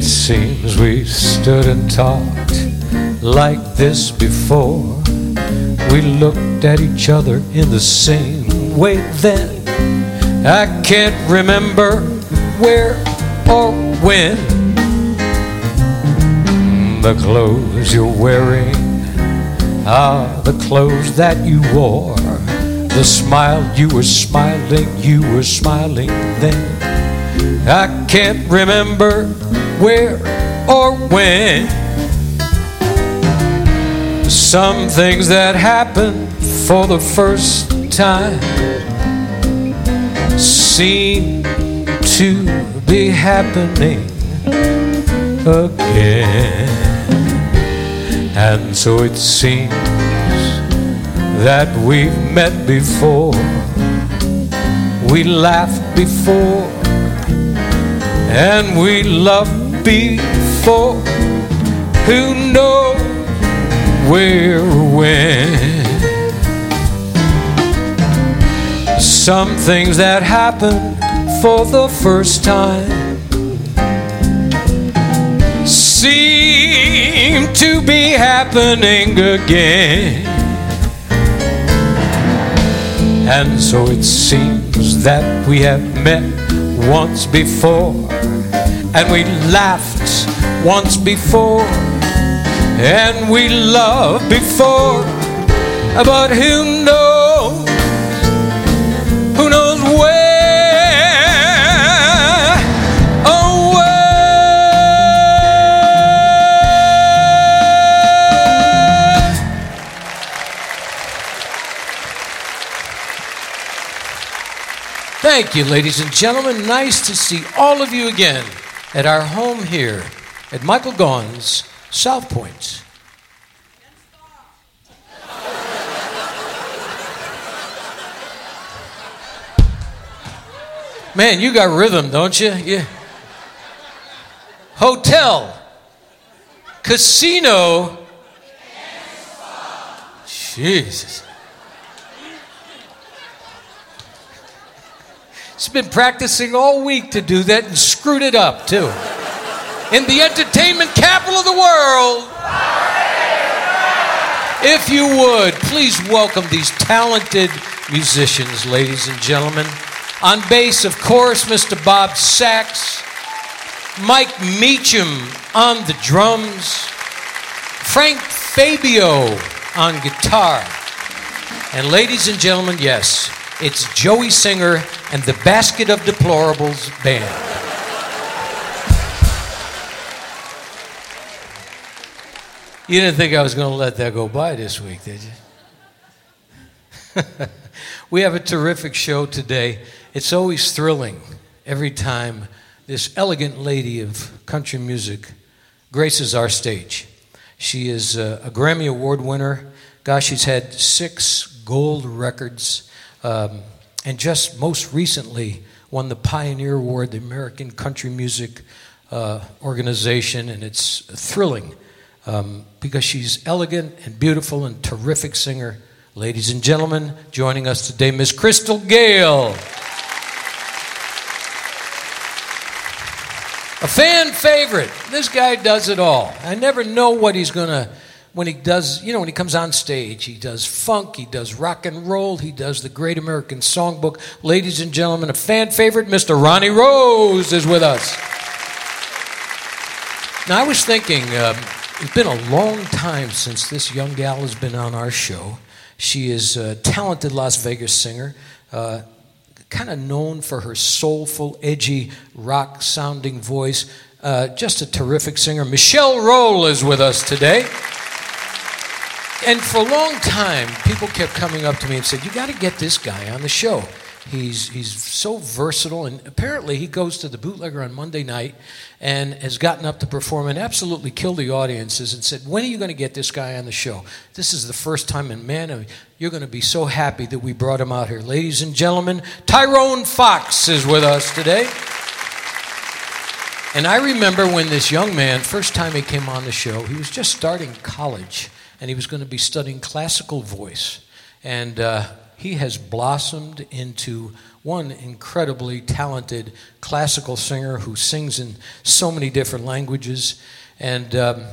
It seems we stood and talked like this before. We looked at each other in the same way then. I can't remember where or when. The clothes you're wearing are the clothes that you wore. The smile you were smiling, you were smiling then. I can't remember where or when. Some things that happen for the first time seem to be happening again. And so it seems that we've met before, we laughed before, and we loved before. Who knows where or when? Some things that happen for the first time seem to be happening again. And so it seems that we have met once before and we laughed once before, and we loved before, but who knows? Who knows where? Oh, where? Thank you, ladies and gentlemen. Nice to see all of you again at our home here at Michael Gaughan's South Point. Man, you got rhythm, don't you? Yeah. Hotel, casino. Jesus. He's been practicing all week to do that and screwed it up, too. In the entertainment capital of the world. If you would, please welcome these talented musicians, ladies and gentlemen. On bass, of course, Mr. Bob Sachs. Mike Meacham on the drums. Frank Fabio on guitar. And ladies and gentlemen, yes, it's Joey Singer and the Basket of Deplorables Band. You didn't think I was going to let that go by this week, did you? we have a terrific show today. It's always thrilling every time this elegant lady of country music graces our stage. She is a, a Grammy Award winner. Gosh, she's had six gold records. Um, and just most recently won the Pioneer Award, the American Country Music uh, Organization, and it's thrilling um, because she's elegant and beautiful and terrific singer. Ladies and gentlemen, joining us today, Miss Crystal Gayle. A fan favorite. This guy does it all. I never know what he's going to when he does, you know, when he comes on stage, he does funk, he does rock and roll, he does the Great American Songbook. Ladies and gentlemen, a fan favorite, Mr. Ronnie Rose, is with us. Now, I was thinking, um, it's been a long time since this young gal has been on our show. She is a talented Las Vegas singer. Uh, kind of known for her soulful, edgy, rock sounding voice. Uh, just a terrific singer. Michelle Rohl is with us today. And for a long time, people kept coming up to me and said, You got to get this guy on the show. He's, he's so versatile, and apparently he goes to the bootlegger on Monday night and has gotten up to perform and absolutely killed the audiences and said, When are you going to get this guy on the show? This is the first time, and man, you're going to be so happy that we brought him out here. Ladies and gentlemen, Tyrone Fox is with us today. And I remember when this young man, first time he came on the show, he was just starting college and he was going to be studying classical voice. And uh, he has blossomed into one incredibly talented classical singer who sings in so many different languages. And um,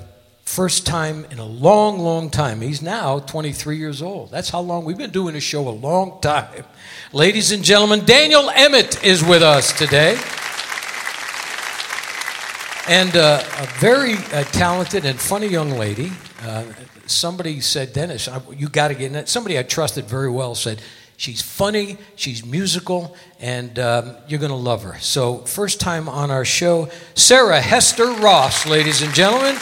first time in a long, long time, he's now 23 years old. That's how long we've been doing this show a long time. Ladies and gentlemen, Daniel Emmett is with us today. And uh, a very uh, talented and funny young lady. Uh, somebody said, Dennis, I, you got to get in it. Somebody I trusted very well said, she's funny, she's musical, and um, you're going to love her. So, first time on our show, Sarah Hester Ross, ladies and gentlemen.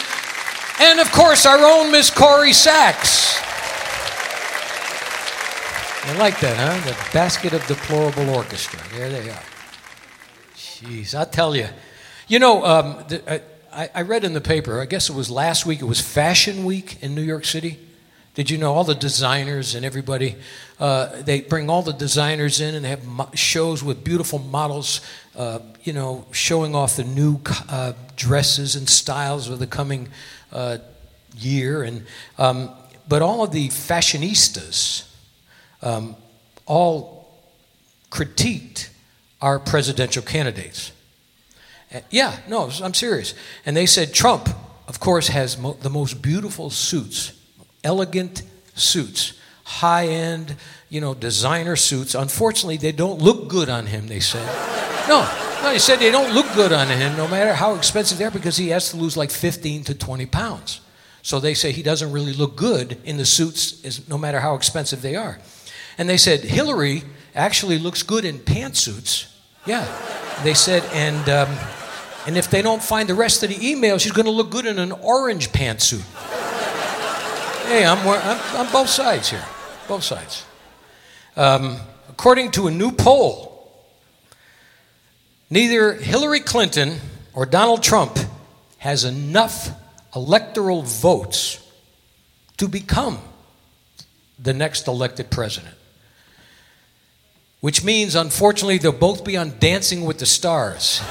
And of course, our own Miss Corrie Sachs. I like that, huh? The basket of deplorable orchestra. There they are. Jeez, I tell you. You know, um, the, uh, I, I read in the paper, I guess it was last week, it was Fashion Week in New York City. Did you know all the designers and everybody? Uh, they bring all the designers in and they have mo- shows with beautiful models, uh, you know, showing off the new uh, dresses and styles of the coming uh, year. And um, but all of the fashionistas um, all critiqued our presidential candidates. Yeah, no, I'm serious. And they said Trump, of course, has mo- the most beautiful suits, elegant suits, high end, you know, designer suits. Unfortunately, they don't look good on him, they said. no, no, they said they don't look good on him no matter how expensive they are because he has to lose like 15 to 20 pounds. So they say he doesn't really look good in the suits no matter how expensive they are. And they said Hillary actually looks good in pantsuits. Yeah. They said, and um, and if they don't find the rest of the email, she's going to look good in an orange pantsuit. hey, I'm, I'm, I'm, both sides here. Both sides. Um, according to a new poll, neither Hillary Clinton or Donald Trump has enough electoral votes to become the next elected president. Which means, unfortunately, they'll both be on Dancing with the Stars.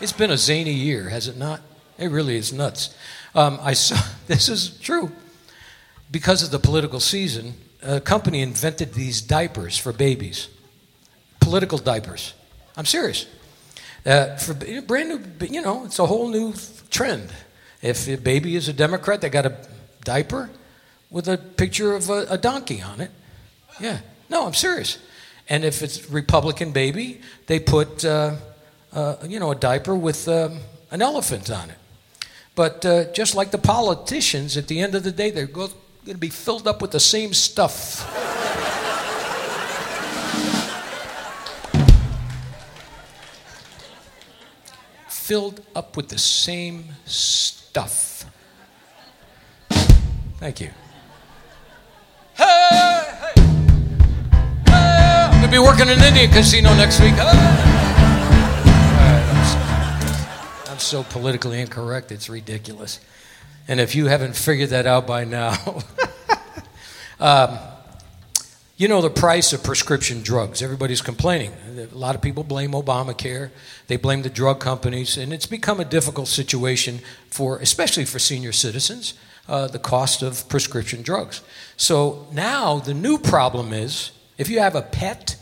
It's been a zany year, has it not? It really is nuts. Um, I saw, this is true. Because of the political season, a company invented these diapers for babies, political diapers. I'm serious. Uh, for brand new, you know, it's a whole new trend. If a baby is a Democrat, they got a diaper with a picture of a, a donkey on it. Yeah, no, I'm serious. And if it's Republican baby, they put uh, uh, you know, a diaper with um, an elephant on it. But uh, just like the politicians, at the end of the day, they're going to be filled up with the same stuff. filled up with the same stuff. Thank you. Hey, hey, hey, I'm going to be working in an Indian casino next week. Hey. I'm so politically incorrect, it's ridiculous. And if you haven't figured that out by now, um, you know the price of prescription drugs. Everybody's complaining. A lot of people blame Obamacare. They blame the drug companies, and it's become a difficult situation for, especially for senior citizens, uh, the cost of prescription drugs. So now the new problem is, if you have a pet,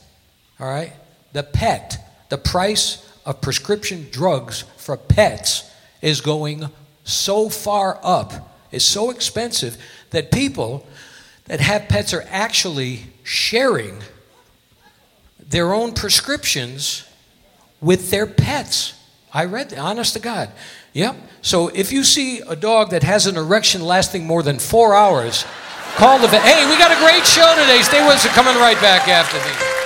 all right, the pet, the price of prescription drugs for pets is going so far up, is so expensive that people that have pets are actually sharing their own prescriptions with their pets. I read, honest to God. Yep. So if you see a dog that has an erection lasting more than four hours, call the. vet. Hey, we got a great show today. Stay with us. We're coming right back after these.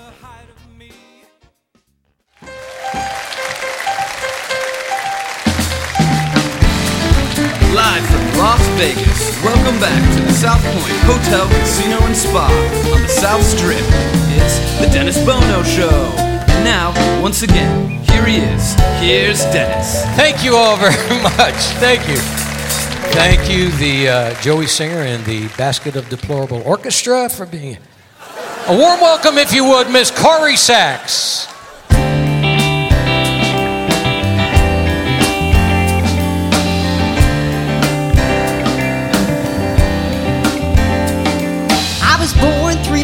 Vegas, welcome back to the South Point Hotel, Casino, and Spa on the South Strip. It's the Dennis Bono Show. And now, once again, here he is. Here's Dennis. Thank you all very much. Thank you. Thank you, the uh, Joey Singer and the Basket of Deplorable Orchestra, for being a warm welcome, if you would, Miss Corrie Sachs.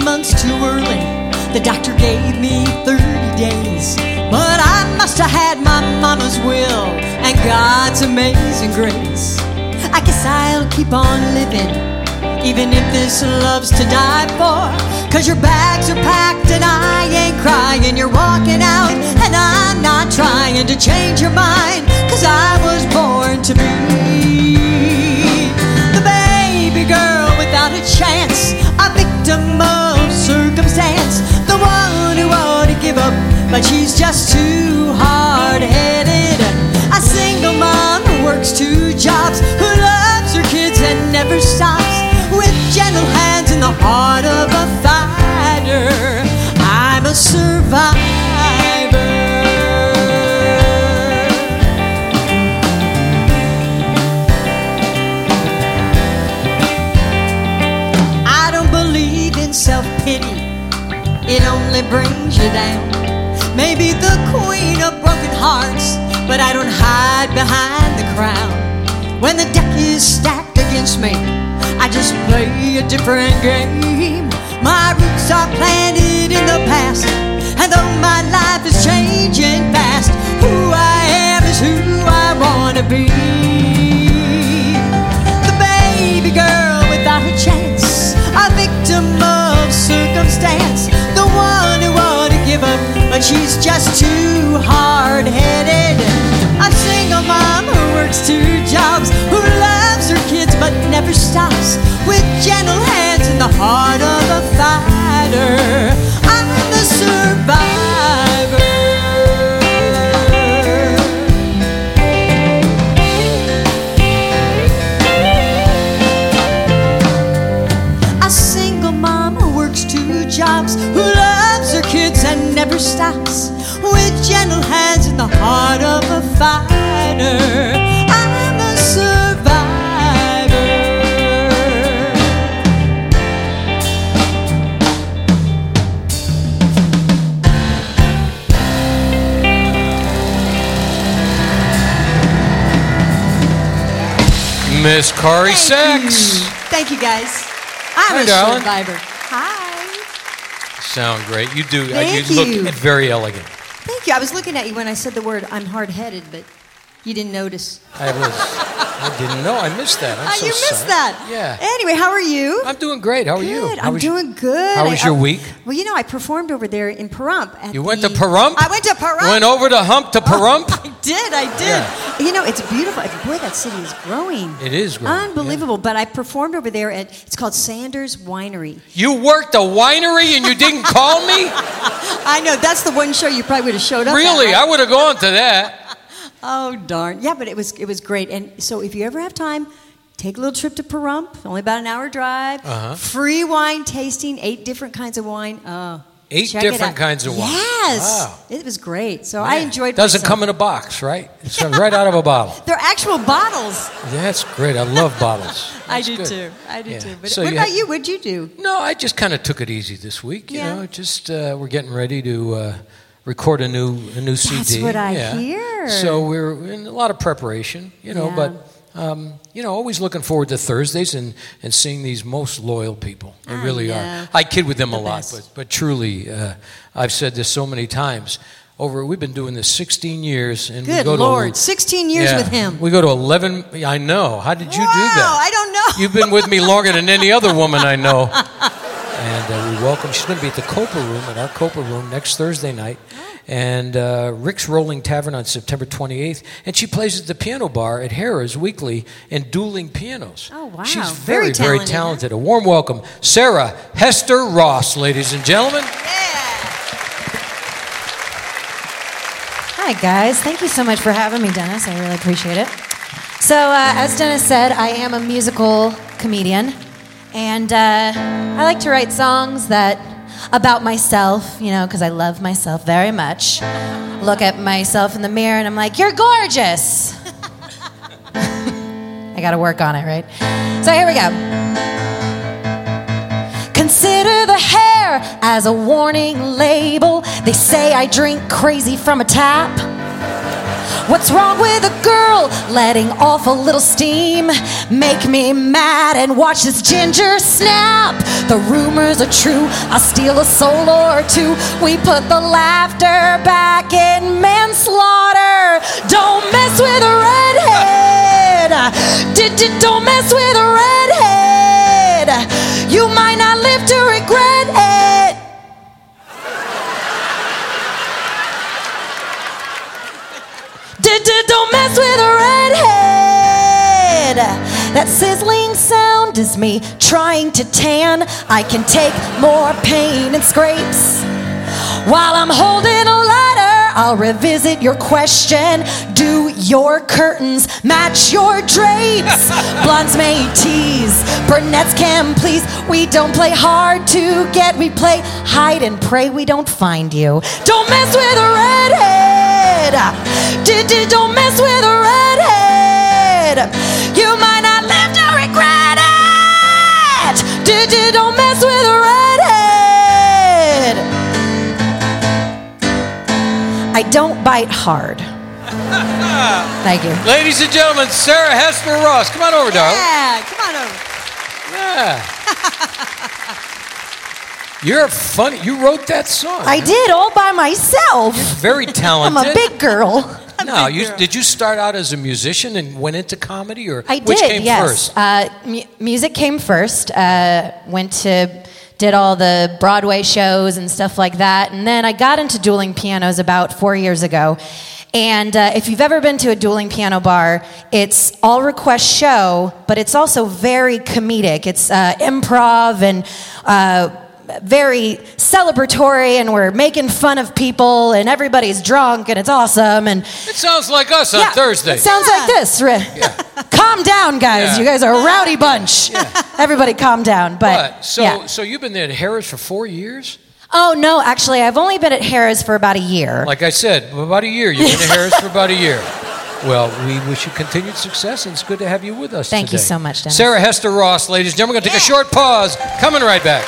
Months too early. The doctor gave me 30 days. But I must have had my mama's will and God's amazing grace. I guess I'll keep on living, even if this love's to die for. Cause your bags are packed and I ain't crying. You're walking out and I'm not trying to change your mind. Cause I was born to be the baby girl without a chance, a victim of the one who ought to give up, but she's just too hard headed. A single mom who works two jobs, who loves her kids and never stops, with gentle hands and the heart of a fighter. I'm a survivor. Brings you down. Maybe the queen of broken hearts, but I don't hide behind the crown. When the deck is stacked against me, I just play a different game. My roots are planted in the past, and though my life is changing fast, who I am is who I wanna be the baby girl without a chance, a victim of circumstance, one who ought to give up, but she's just too hard headed. A single mom who works two jobs, who loves her kids but never stops, with gentle hands and the heart of a fighter. Never stops, with gentle hands and the heart of a fighter. I'm a survivor. Miss Corrie Thank you. Thank you, guys. I'm Hi, a darling. survivor. Hi. Sound great. You do. uh, Thank you look very elegant. Thank you. I was looking at you when I said the word I'm hard headed, but you didn't notice. I was. I didn't know. I missed that. I'm Ah, so you missed sorry. that. Yeah. Anyway, how are you? I'm doing great. How are you? Good. How I'm was doing good. How was your I- week? Well, you know, I performed over there in Pahrump. You went the- to Pahrump? I went to Pahrump. Went over the hump to Pahrump? I did. I did. Yeah. You know, it's beautiful. Boy, that city is growing. It is growing, Unbelievable. But I performed over there at. It's called Sanders Winery. You worked a winery and you didn't call me? I know that's the one show you probably would have showed up. at, Really? right? I would have gone to that. Oh darn! Yeah, but it was it was great. And so if you ever have time, take a little trip to Pahrump, only about an hour drive. Uh-huh. Free wine tasting, eight different kinds of wine. Oh, Eight check different kinds of wine. Yes, Wow. it was great. So I enjoyed. Doesn't myself. come in a box, right? It's right out of a bottle. They're actual bottles. Yeah, That's great. I love bottles. I do good. too. I do Yeah. too. But So what you about had- you? What'd you do? No, I just kind of took it easy this week. You Yeah. know, just uh, we're getting ready to uh, record a new a new CD. That's what I yeah. hear. So we're in a lot of preparation. You know, Yeah. but. Um, you know, always looking forward to Thursdays and, and seeing these most loyal people. They I really know. are. I kid with them The a lot, best. but, but truly, uh, I've said this so many times. Over, we've been doing this 16 years, and we Good go Lord, to 16 years Yeah. with him. We go to 11. I know. How did you wow, do that? I don't know. You've been with me longer than any other woman I know. And uh, we welcome. She's going to be at the Copa Room, at our Copa Room, next Thursday night. And uh, Rick's Rolling Tavern on September 28th. And she plays at the piano bar at Harrah's weekly in dueling pianos. Oh, wow. She's Very very, very talented, talented. A warm welcome, Sarah Hester Ross, ladies and gentlemen. Hi, guys. Thank you so much for having me, Dennis. I really appreciate it. So, uh, as Dennis said, I am a musical comedian, and uh, I like to write songs that about myself, you know, because I love myself very much. Look at myself in the mirror, and I'm like, "You're gorgeous." I got to work on it, right? So here we go. Consider the hair as a warning label. They say I drink crazy from a tap. What's wrong with a girl letting off a little steam? Make me mad and watch this ginger snap. The rumors are true. I steal a soul or two. We put the laughter back in manslaughter. Don't mess with a redhead. Don't mess with a mess with a redhead. That sizzling sound is me trying to tan. I can take more pain and scrapes. While I'm holding a lighter, I'll revisit your question. Do your curtains match your drapes? Blondes may tease, brunettes can please. We don't play hard to get, we play hide and pray we don't find you. Don't mess with a redhead. Did, did, don't mess with a redhead. You might not live to regret it. Did, did, don't mess with a redhead. I don't bite hard. Thank you. Ladies and gentlemen, Sarah Hester Ross. Come on over, darling. Yeah, come on over. Yeah. You're funny. You wrote that song. I did all by myself. Very talented. I'm a big girl. No, you, did you start out as a musician and went into comedy, or I which did. came yes. first? Uh, mu- music came first. Uh, went to did all the Broadway shows and stuff like that, and then I got into dueling pianos about four years ago. And uh, if you've ever been to a dueling piano bar, it's all request show, but it's also very comedic. It's uh, improv and. Very celebratory and we're making fun of people and everybody's drunk and it's awesome and It sounds like us on yeah, Thursday. It sounds like this. Re- calm down, guys. Yeah. You guys are a rowdy bunch. Everybody calm down. But, But so yeah. so you've been there at Harrah's for four years. Oh, no, actually, I've only been at Harrah's for about a year. Like I said, about a year. You've been at Harrah's for about a year. Well, we wish you continued success, and it's good to have you with us. Thank you so much, Dennis. Sarah Hester Ross, ladies and gentlemen. We're going to take a short pause. Coming right back.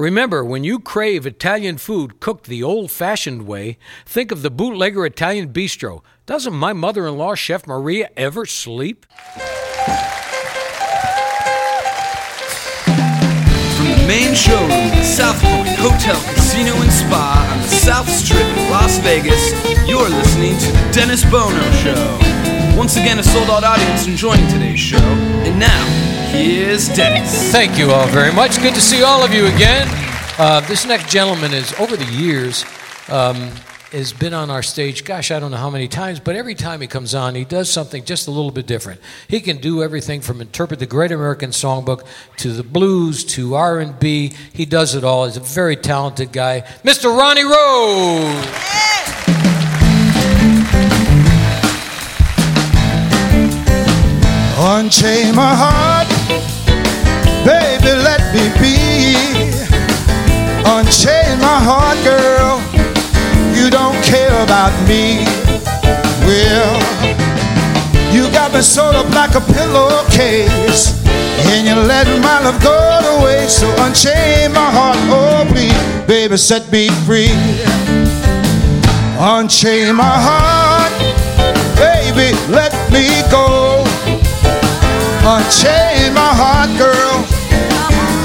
Remember, when you crave Italian food cooked the old fashioned way, think of the bootlegger Italian bistro. Doesn't my mother in law, Chef Maria, ever sleep? From the main showroom South Point Hotel, Casino, and Spa on the South Strip in Las Vegas, you're listening to The Dennis Bono Show. Once again, a sold out audience enjoying today's show. And now, Here's Dennis. Thank you all very much. Good to see all of you again. Uh, this next gentleman is, over the years, um, has been on our stage, gosh, I don't know how many times, but every time he comes on, he does something just a little bit different. He can do everything from interpret the Great American Songbook to the blues to R&B. He does it all. He's a very talented guy. Mr. Ronnie Rose. Yeah. Unchain my heart baby, let me be. Unchain my heart, girl. You don't care about me. Well, you got me sewed up like a pillowcase, and you let my love go to waste. So unchain my heart, oh please, baby, set me free. Unchain my heart, baby, let me go. Unchain my heart, girl.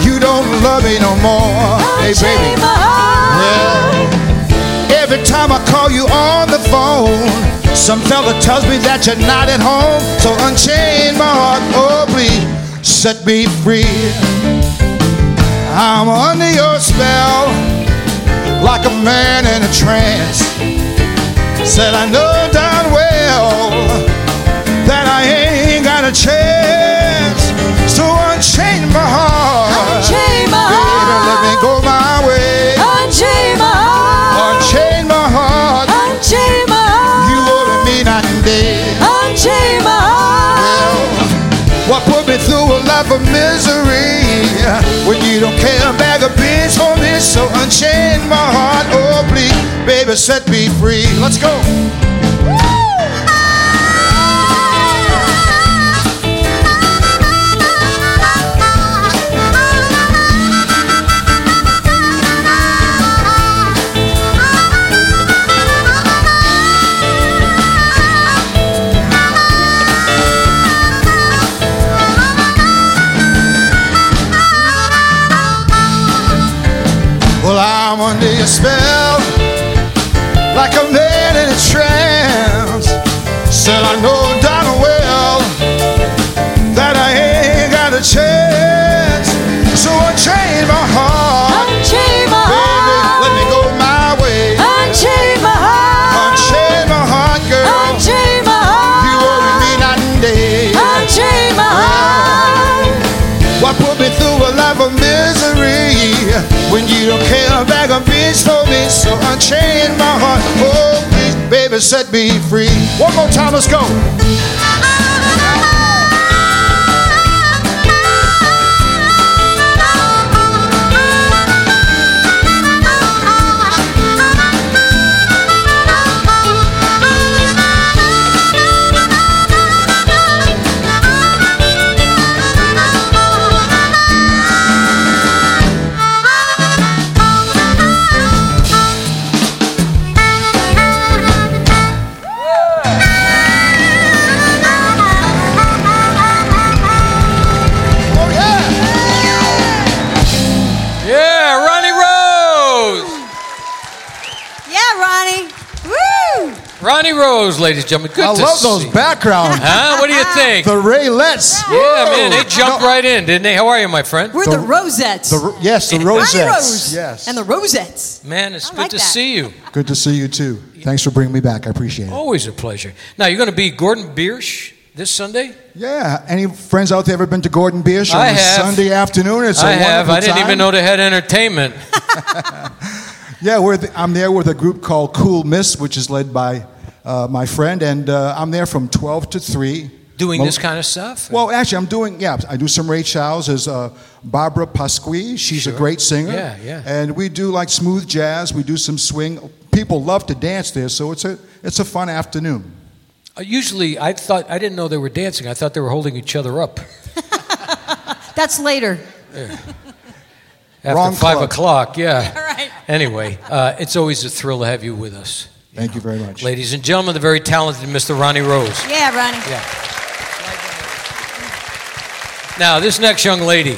You don't love me no more. Hey, baby. Unchain my heart. Well, every time I call you on the phone, some fella tells me that you're not at home. So unchain my heart, oh please, set me free. I'm under your spell, like a man in a trance. Said I know darn well that I ain't got a chance. Unchain my heart. Unchain my Baby, let me go my way. Unchain my heart. Unchain my heart. Unchain my heart. You owe me night and day. Unchain my heart. What put me through a life of misery when you don't care a bag of beans for me? So unchain my heart, oh please, baby, set me free. Let's go. A bag for me? So unchain my heart, oh please, baby, set me free. One more time, let's go. Ronnie ladies and gentlemen. Good I to love those backgrounds. Huh? What do you think? the Raelettes. yeah, man, they jumped right in, didn't they? How are you, my friend? We're the, Rosettes. The, ro- yes, the Rosettes. Yes. And the Rosettes. Man, it's I good like to that. see you. Good to see you too. Thanks for bringing me back. I appreciate it. Always a pleasure. Now, you're going to be Gordon Biersch this Sunday? Yeah. Any friends out there ever been to Gordon Biersch on I a have. Sunday afternoon? It's a I have. wonderful I didn't time. even know they had entertainment. Yeah, we're the, I'm there with a group called Cool Miss, which is led by uh, my friend, and uh, I'm there from 12 to 3. Doing Mo- this kind of stuff? Well, actually, I'm doing, yeah, I do some Ray Charles as uh, Barbara Pasqui. She's a great singer. Yeah, yeah. And we do like smooth jazz, we do some swing. People love to dance there, so it's a, it's a fun afternoon. Uh, usually, I thought I didn't know they were dancing. I thought they were holding each other up That's later. after Wrong five club. o'clock. Yeah. All right. Anyway, uh, it's always a thrill to have you with us, Thank you very much. ladies and gentlemen. The very talented Mr. Ronnie Rose. Yeah, Ronnie. Yeah. Now, this next young lady,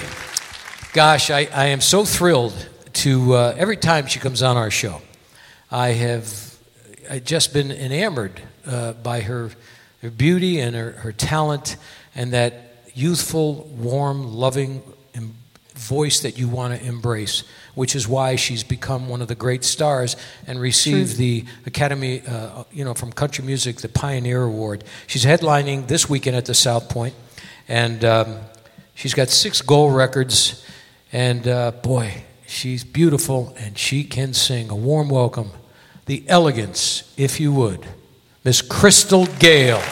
gosh, I, I am so thrilled to uh, every time she comes on our show. I have I just been enamored uh, by her, her beauty and her, her talent and that youthful, warm, loving voice that you want to embrace, which is why she's become one of the great stars and received the Academy, uh, you know, from country music, the Pioneer Award. She's headlining this weekend at the South Point, and um, she's got six gold records, and uh, boy, she's beautiful and she can sing. A warm welcome, the elegance, if you would, Miss Crystal Gayle.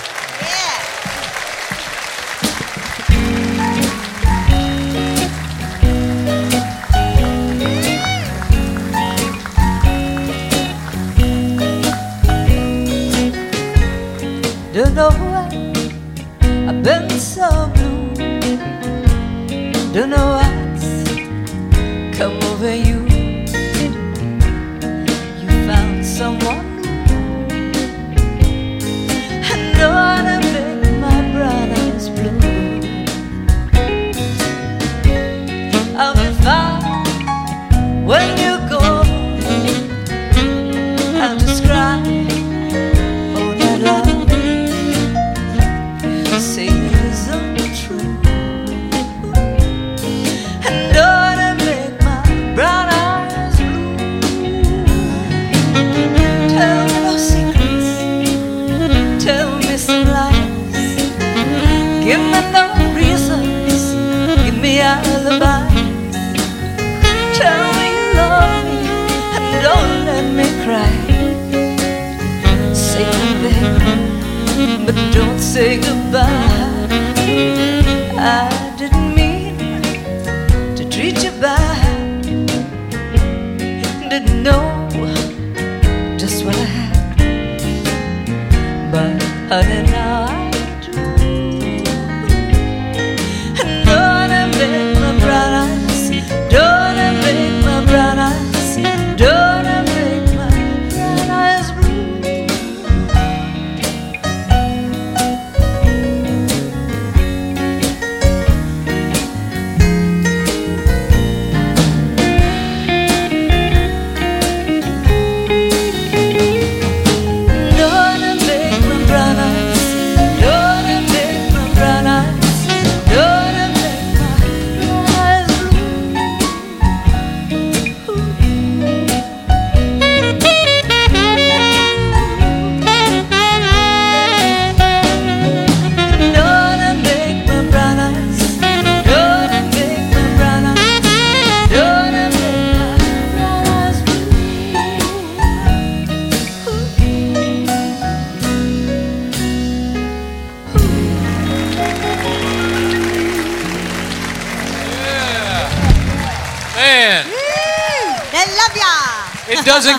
Tell you love me and don't let me cry. Say goodbye, but don't say goodbye. I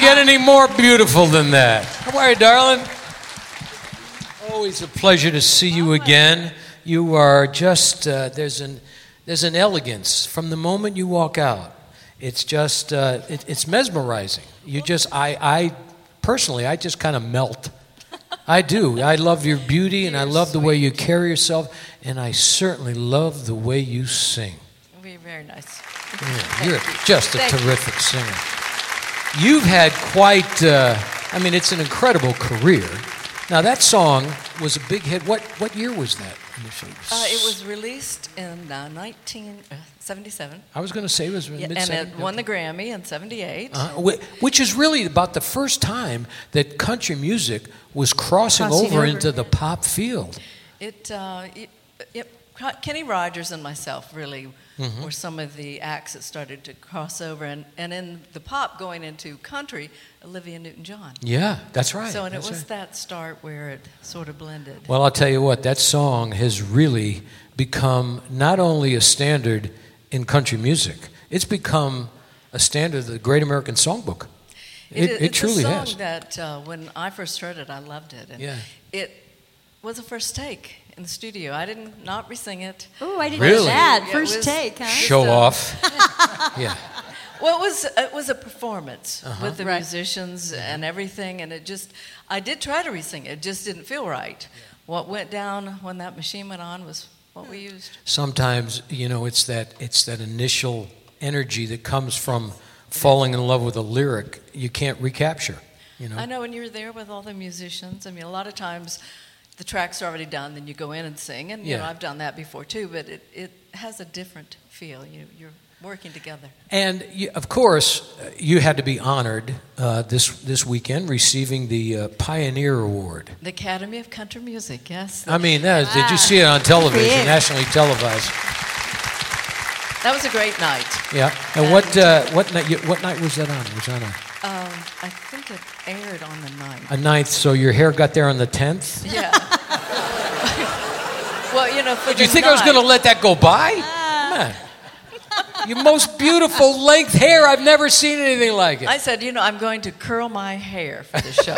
get any more beautiful than that. How are you, darling? Always a pleasure to see you again. You are just uh, there's an there's an elegance from the moment you walk out. It's just uh, it, it's mesmerizing. You just I I personally I just kind of melt. I do. I love your beauty and I love the way you carry yourself, and I certainly love the way you sing. Very nice. Yeah, you're just a Thank you. terrific singer. You've had quite, uh, I mean, it's an incredible career. Now, that song was a big hit. What, what year was that initially? Uh, it was released in uh, 1977. I was going to say it was Yeah, mid and it won the Grammy in 78. uh, which is really about the first time that country music was crossing, Crossing over, over. into the pop field. It, uh, it, it, Kenny Rogers and myself really Mm-hmm. were some of the acts that started to cross over. And, and in the pop going into country, Olivia Newton John. Yeah, that's right. So, and it was right. that start where it sort of blended. Well, I'll tell you what, that song has really become not only a standard in country music, it's become a standard of the Great American Songbook. It, it, it's truly a song has. that uh, when I first heard it, I loved it. And Yeah. it was a first take in the studio. I didn't not re-sing it. Oh, I didn't Really? know that. First take, huh? Show So- off. yeah. Well, it was it was a performance Uh-huh. with the Right. musicians and everything, and it just I did try to re-sing it. It just didn't feel right. What went down when that machine went on was what we used. Sometimes, you know, it's that it's that initial energy that comes from falling in love with a lyric you can't recapture. You know. I know when you're there with all the musicians. I mean, a lot of times the track's are already done, then you go in and sing, and you know I've done that before too. But it, it has a different feel. You you're working together. And you, of course, uh, you had to be honored uh, this this weekend receiving the uh, Pioneer Award. The Academy of Country Music, yes. I mean, that, did you see it on television, Yeah. nationally televised? that was a great night. Yeah. And what uh, what night? What night was that on? Was that on Um, I think it aired on the ninth. a ninth? So your hair got there on the tenth. Yeah. well, you know, for Did you think I was going to let that go by? On. Your most beautiful length hair. I've never seen anything like it. I said, you know, I'm going to curl my hair for the show.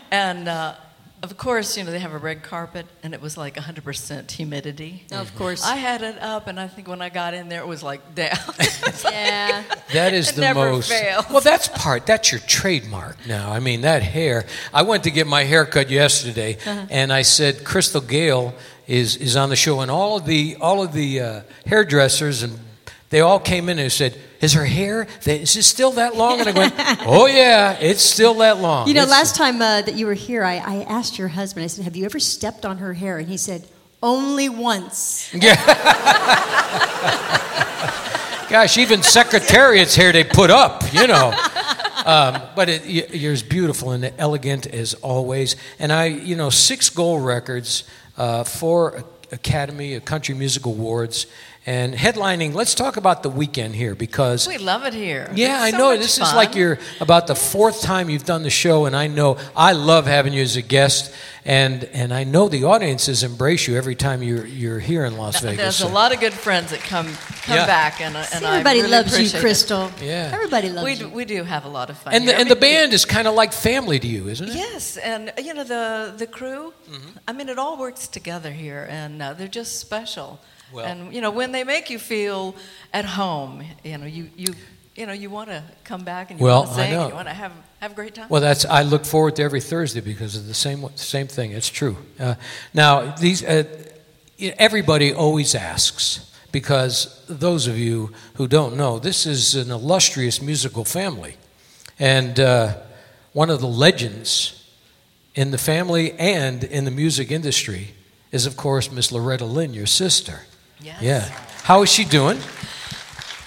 and uh, of course, you know, they have a red carpet and it was like 100% humidity. Of course. I had it up, and I think when I got in there, it was like down. yeah. That is It the never most. fails. Well, that's part. That's your trademark now. I mean, that hair. I went to get my hair cut yesterday, Uh-huh. and I said Crystal Gayle is is on the show, and all of the all of the uh, hairdressers and they all came in and said, "Is her hair? Is it still that long?" And I went, "Oh yeah, it's still that long." You know, It's- last time uh, that you were here, I, I asked your husband, I said, Have you ever stepped on her hair? And he said, Only once. Yeah. Gosh, even Secretariat's hair they put up, you know. Um, but it, you're as beautiful and elegant as always. And I, you know, six gold records, uh, four Academy of Country Music Awards, and headlining. Let's talk about the weekend here because. we love it here. Yeah, It's I so know. much This fun. is like you're about the fourth time you've done the show, and I know I love having you as a guest, and and I know the audiences embrace you every time you're you're here in Las Vegas. There's a lot of good friends that come come Yeah. back, and, uh, and I Everybody really loves you, appreciate it. Crystal. Yeah. Everybody loves We you. we do have a lot of fun. and the, here. and the I mean, band is kind of like family to you, isn't it? Yes, and uh, you know the the crew. Mm-hmm. I mean, it all works together here, and uh, they're just special. Well- and you know, when they make you feel at home, you know, you you you know, you want to come back and you Well, want to I sing, know. you want to have have a great time. Well, that's I look forward to every Thursday because of the same same thing. It's true. Uh, now, these uh, everybody always asks because those of you who don't know, this is an illustrious musical family, and uh, one of the legends in the family and in the music industry is, of course, Miss Loretta Lynn, your sister. Yes. Yeah. How is she doing?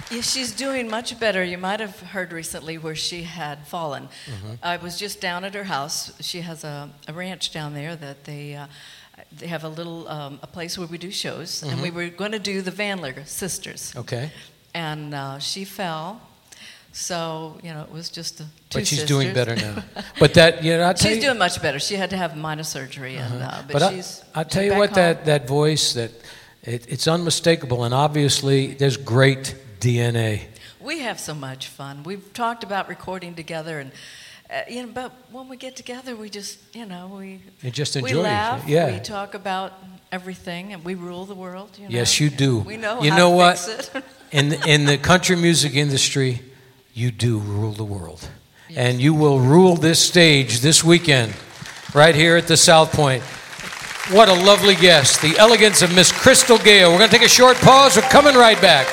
Yeah, she's doing much better. You might have heard recently where she had fallen. Mm-hmm. I was just down at her house. She has a, a ranch down there that they uh, they have a little um, a place where we do shows, and Mm-hmm. we were going to do the Vandler sisters, Okay. and uh, she fell. So you know it was just a, two But she's sisters. doing better now. But that, you know, I tell She's you, doing much better. She had to have minor surgery, and uh, but, But she's. I tell she's you what, home. that, that voice, that it, it's unmistakable, and obviously there's great DNA. We have so much fun. We've talked about recording together, and uh, you know, but when we get together, we just, you know, we You just enjoy. we laugh. it. Yeah. We talk about everything, and we rule the world. You know? Yes, you do. We know. You how know to what? Fix it. In, in the country music industry, you do rule the world. And you will rule this stage this weekend, right here at the South Point. What a lovely guest, the elegance of Miss Crystal Gayle. We're going to take a short pause. We're coming right back.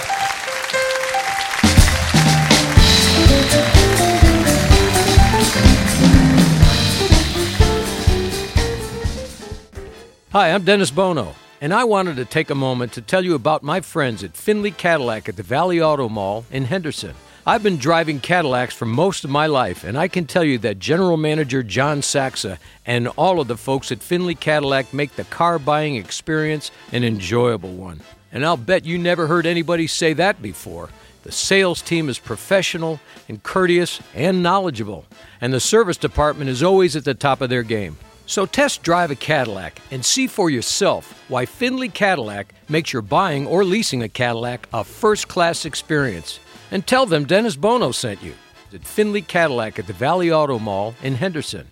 Hi, I'm Dennis Bono, and I wanted to take a moment to tell you about my friends at Findlay Cadillac at the Valley Auto Mall in Henderson. I've been driving Cadillacs for most of my life, and I can tell you that General Manager John Saxa and all of the folks at Findlay Cadillac make the car buying experience an enjoyable one. And I'll bet you never heard anybody say that before. The sales team is professional and courteous and knowledgeable, and the service department is always at the top of their game. So test drive a Cadillac and see for yourself why Findlay Cadillac makes your buying or leasing a Cadillac a first class experience. And tell them Dennis Bono sent you at Findlay Cadillac at the Valley Auto Mall in Henderson.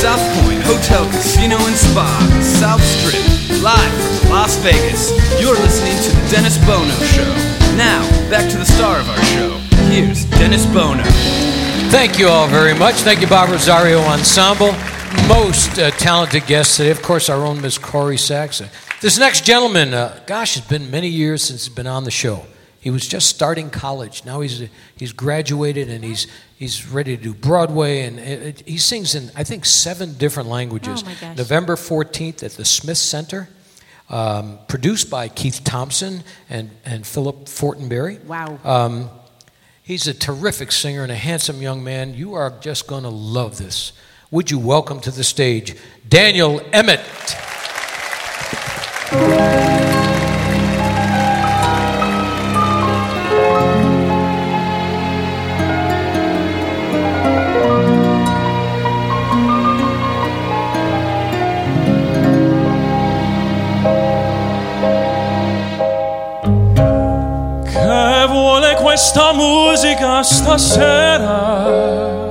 South Point Hotel, Casino, and Spa, South Strip, live from Las Vegas. You're listening to The Dennis Bono Show. Now, back to the star of our show. Here's Dennis Bono. Thank you all very much. Thank you, Bob Rosario Ensemble. Most uh, talented guests today. Of course, our own Miss Corrie Saxon. This next gentleman, uh, gosh, it's been many years since he's been on the show. He was just starting college. Now he's he's graduated and he's he's ready to do Broadway and it, it- he sings in I think seven different languages. Oh, my gosh. November 14th at the Smith Center. Um, produced by Keith Thompson and, and Philip Fortenberry. Wow. Um, he's a terrific singer and a handsome young man. You are just going to love this. Would you welcome to the stage Daniel Emmet? Che vuole questa musica stasera?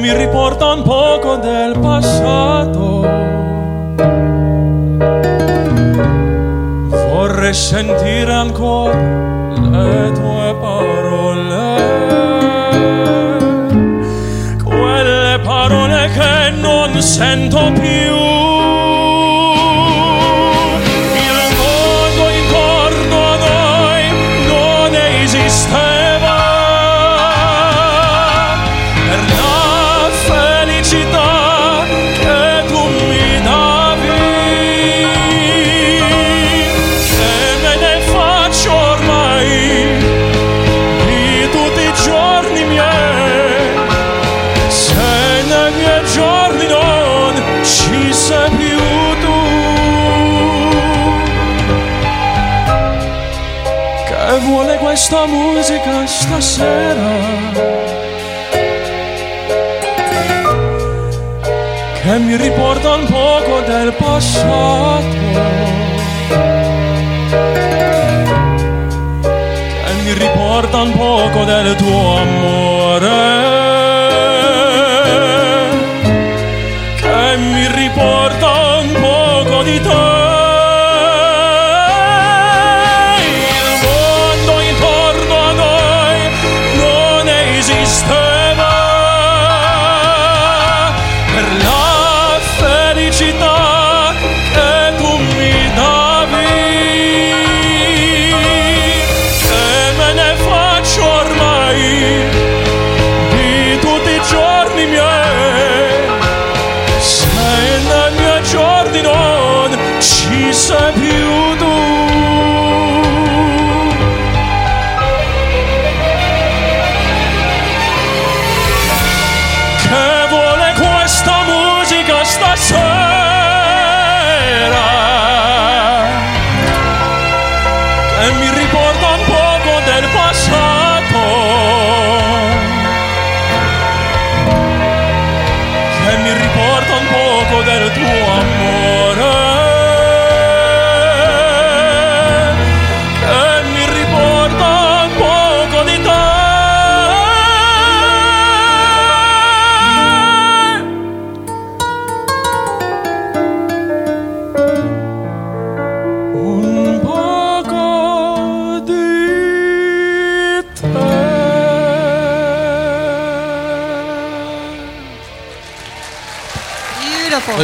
Mi riporta un poco del passato. Vorrei sentire ancora le tue parole, quelle parole che non sento questa musica stasera. Che mi riporta un poco del passato. Che mi riporta un poco del tuo amore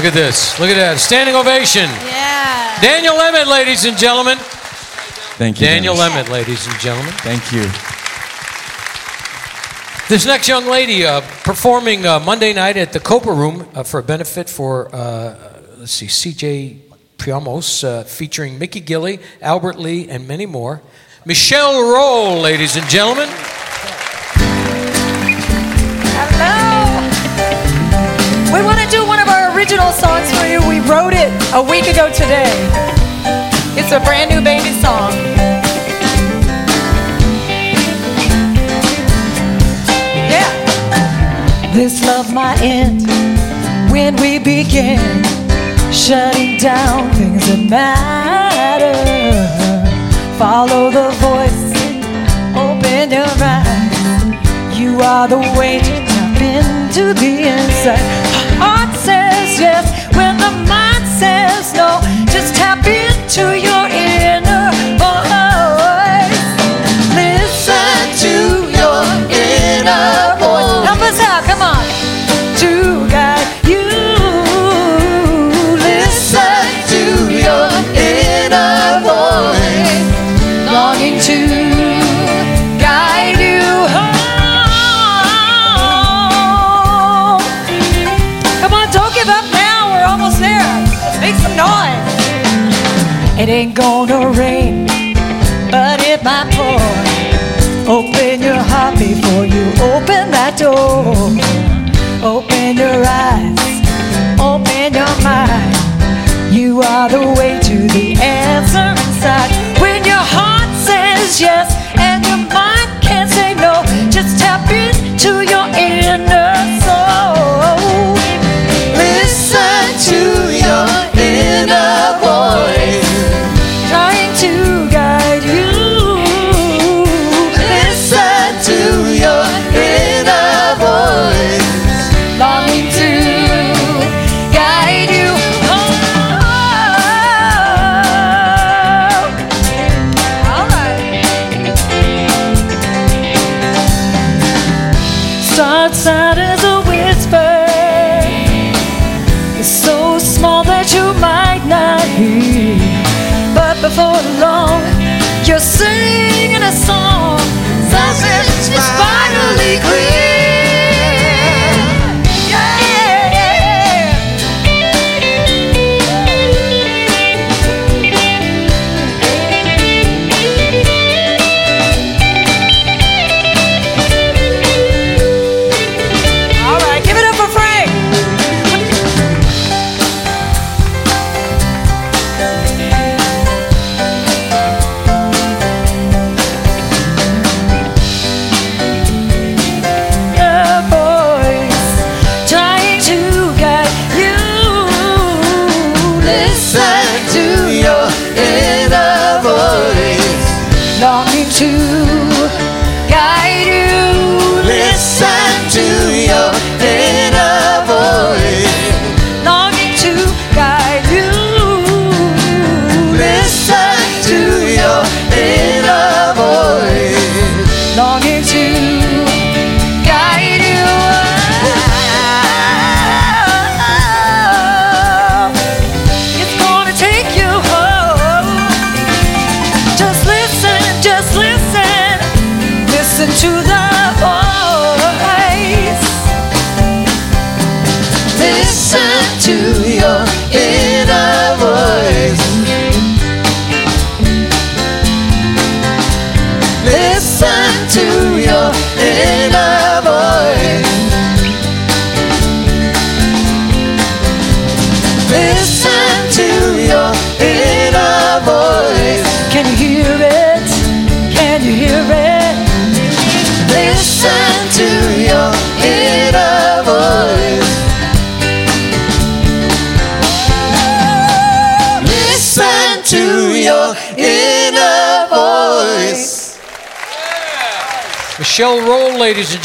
at this. Look at that. Standing ovation. Yeah. Daniel Emmet, ladies and gentlemen. Thank you. Daniel Dennis. Emmet, ladies and gentlemen. Thank you. This next young lady uh, performing uh, Monday night at the Copa Room uh, for a benefit for, uh, let's see, CJ Priamos, uh, featuring Mickey Gilley, Albert Lee, and many more. Michelle Rohl, ladies and gentlemen. Hello. We want to do one of our original songs for you. We wrote it a week ago today. It's a brand new baby song. Yeah. This love might end when we begin shutting down things that matter. Follow the voice, open your eyes. You are the way to tap into the inside. Says yes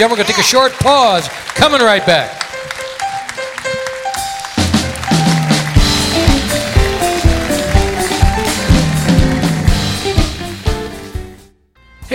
We're going to take a short pause. Coming right back.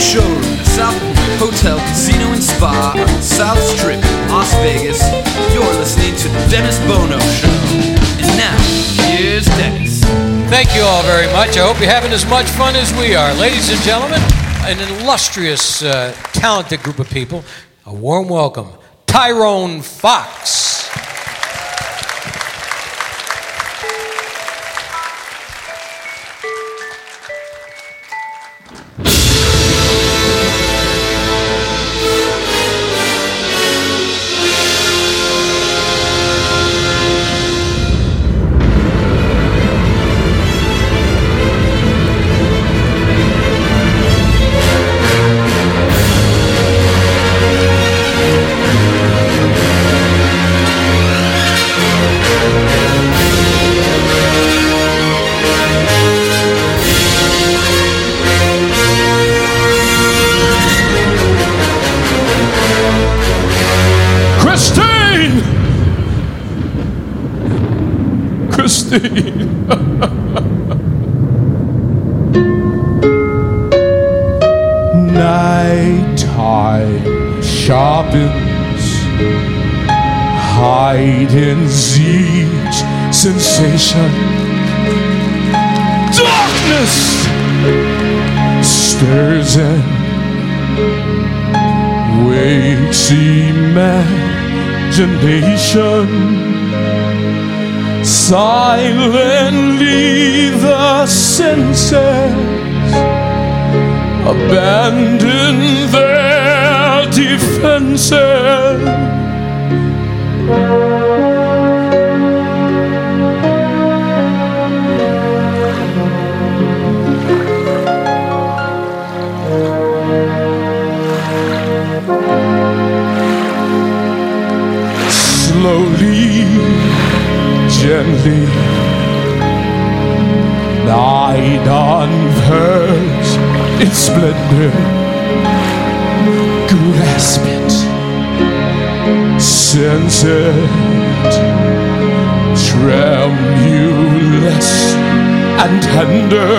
showroom, South Hotel, Casino, and Spa South Strip Las Vegas, you're listening to The Dennis Bono Show. And now, here's Dennis. Thank you all very much. I hope you're having as much fun as we are. Ladies and gentlemen, an illustrious, uh, talented group of people. A warm welcome, Tyrone Fox. Nighttime sharpens, hidens each sensation. Darkness stirs in, wakes imagination. Silently the senses abandon their defenses. Gently, night unveils its splendor. Grasp it, sense it, tremulous and tender.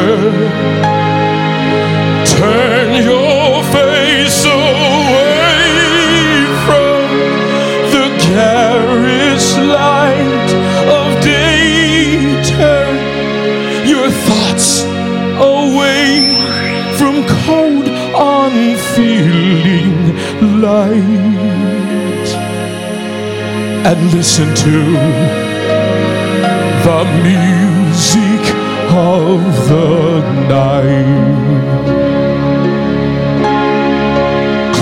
Turn your face light and listen to the music of the night.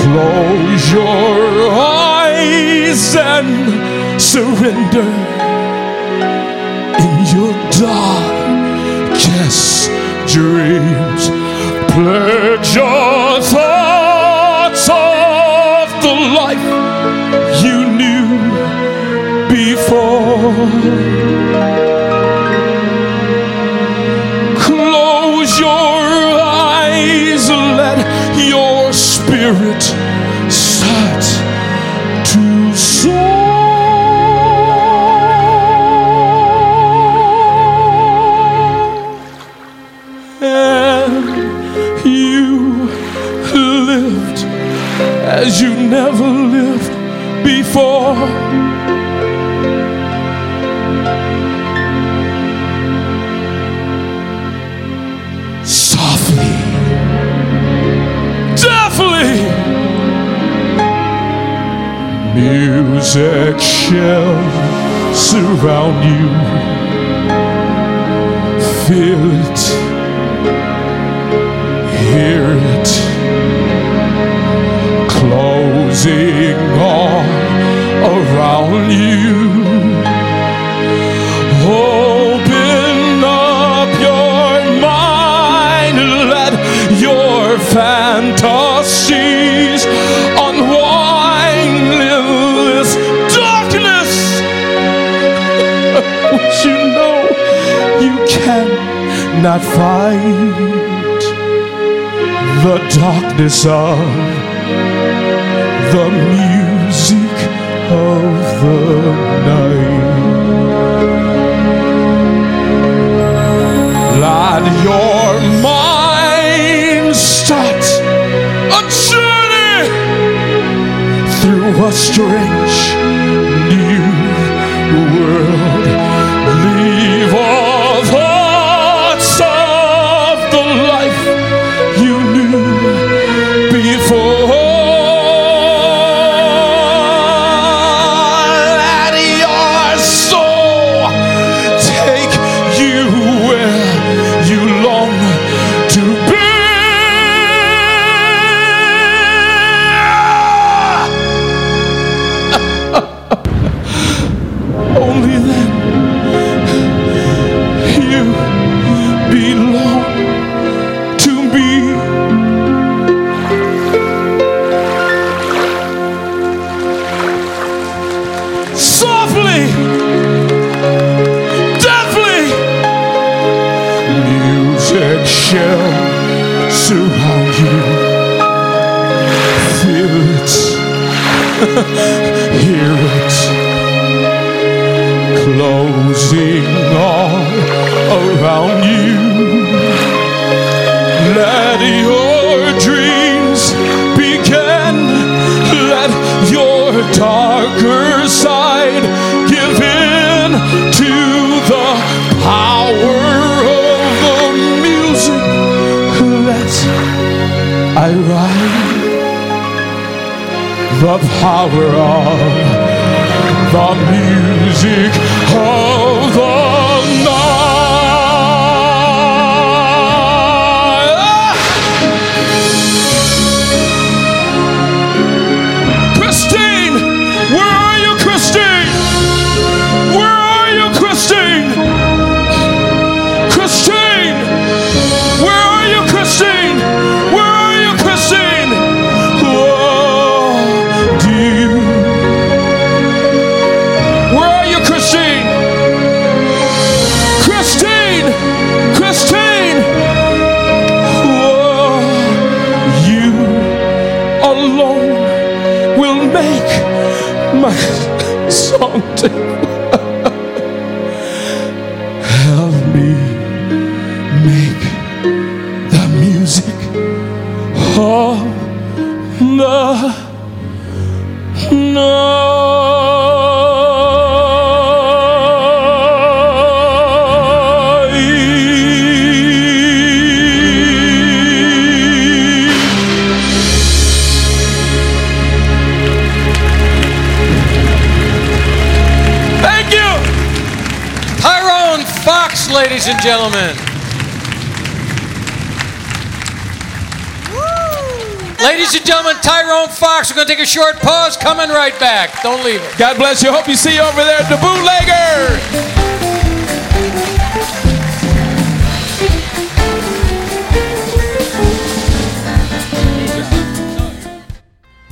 Close your eyes and surrender in your darkest dreams. Pledge your Close your eyes, let your spirit start to soar. And you lived as you never lived before. Music shall surround you. Feel it, hear it, closing all around you. Open up your mind, let your fantasies Which you know you cannot fight the darkness of the music of the night. Let your mind start a journey through a strange music shall surround you. Feel it, hear it closing all around you. Let your dreams begin. Let your darker side I ride the power of the music of ladies and gentlemen. Ladies and gentlemen, Tyrone Fox. We're going to take a short pause. Coming right back. Don't leave it. God bless you. Hope you see you over there at the bootlegger.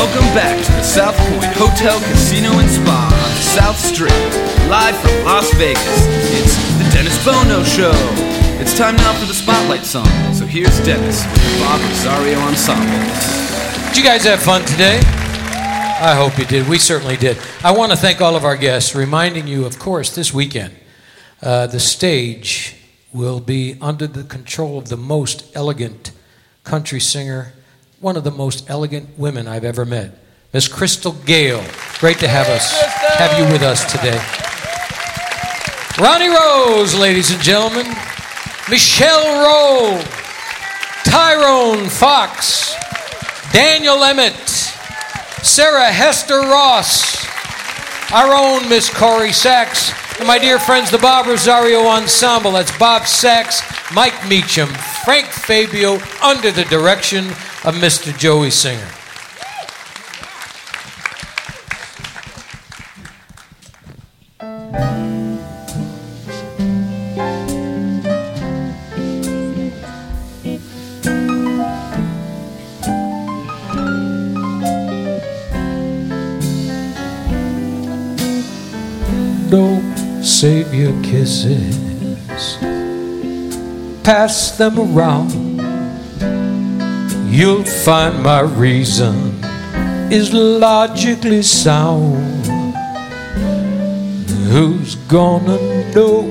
Welcome back to the South Point Hotel, Casino, and Spa on the South Strip, live from Las Vegas. It's the Dennis Bono Show. It's time now for the Spotlight song. So here's Dennis, with the Bob Rosario Ensemble. Did you guys have fun today? I hope you did. We certainly did. I want to thank all of our guests, reminding you, of course, this weekend, uh, the stage will be under the control of the most elegant country singer, one of the most elegant women I've ever met, Miss Crystal Gayle. Great to have us, have you with us today. Ronnie Rose, ladies and gentlemen, Michelle Rohl, Tyrone Fox, Daniel Emmet, Sarah Hester Ross, our own Miss Corrie Sachs, and my dear friends, the Bob Rosario Ensemble. That's Bob Sachs, Mike Meacham, Frank Fabio, under the direction of Mr. Joey Singer. Don't save your kisses pass them around, you'll find my reason is logically sound. Who's gonna know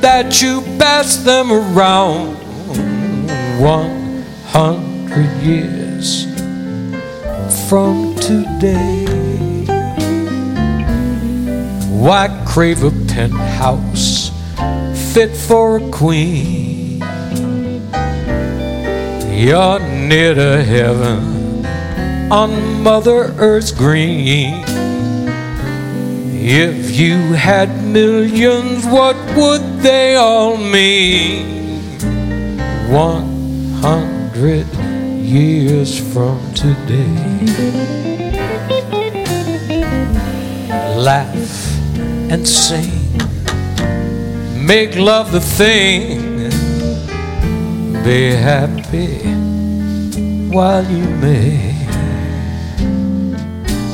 that you pass them around? One hundred years from today. Why crave a penthouse fit for a queen? You're near to heaven on Mother Earth's green. If you had millions, what would they all mean? One hundred years from today. Laugh and sing, make love the thing, be happy while you may.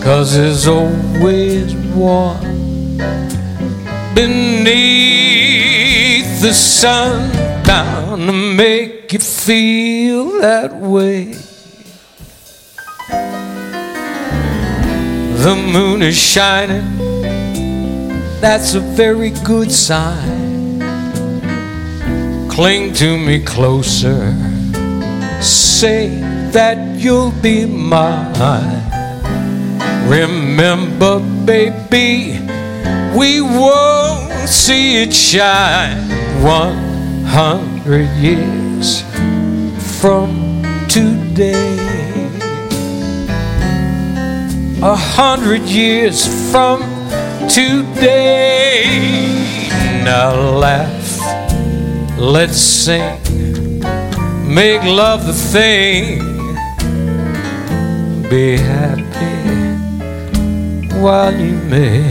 Cause there's always one beneath the sun bound to make you feel that way. The moon is shining, that's a very good sign. Cling to me closer, say that you'll be mine. Remember, baby, we won't see it shine one hundred years from today. A hundred years from today. Now laugh, let's sing, make love the thing, be happy while you may.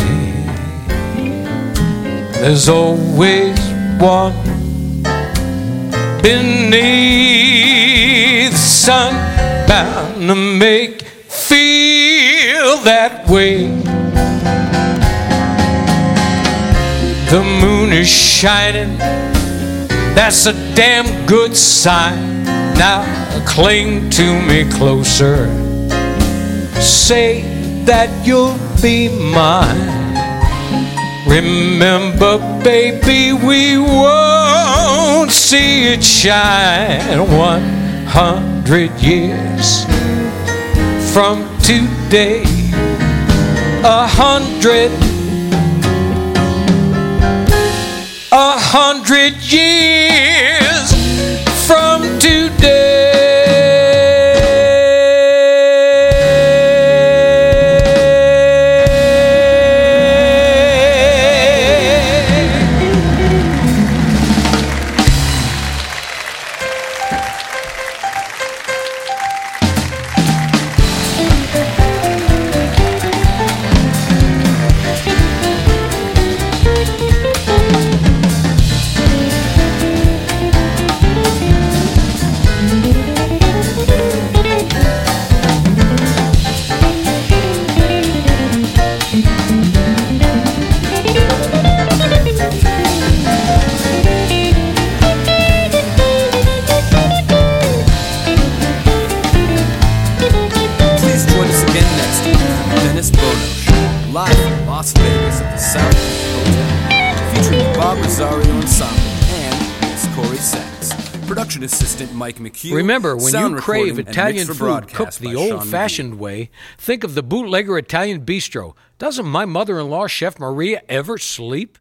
There's always one beneath the sun bound to make feel that way. The moon is shining, that's a damn good sign. Now cling to me closer, say that you'll be mine. Remember, baby, we won't see it shine one hundred years from today. A hundred, hundred years from today. Mike McHugh. Remember, when sound you crave Italian food cooked the old fashioned way, think of the bootlegger Italian bistro. Doesn't my mother in law, Chef Maria, ever sleep?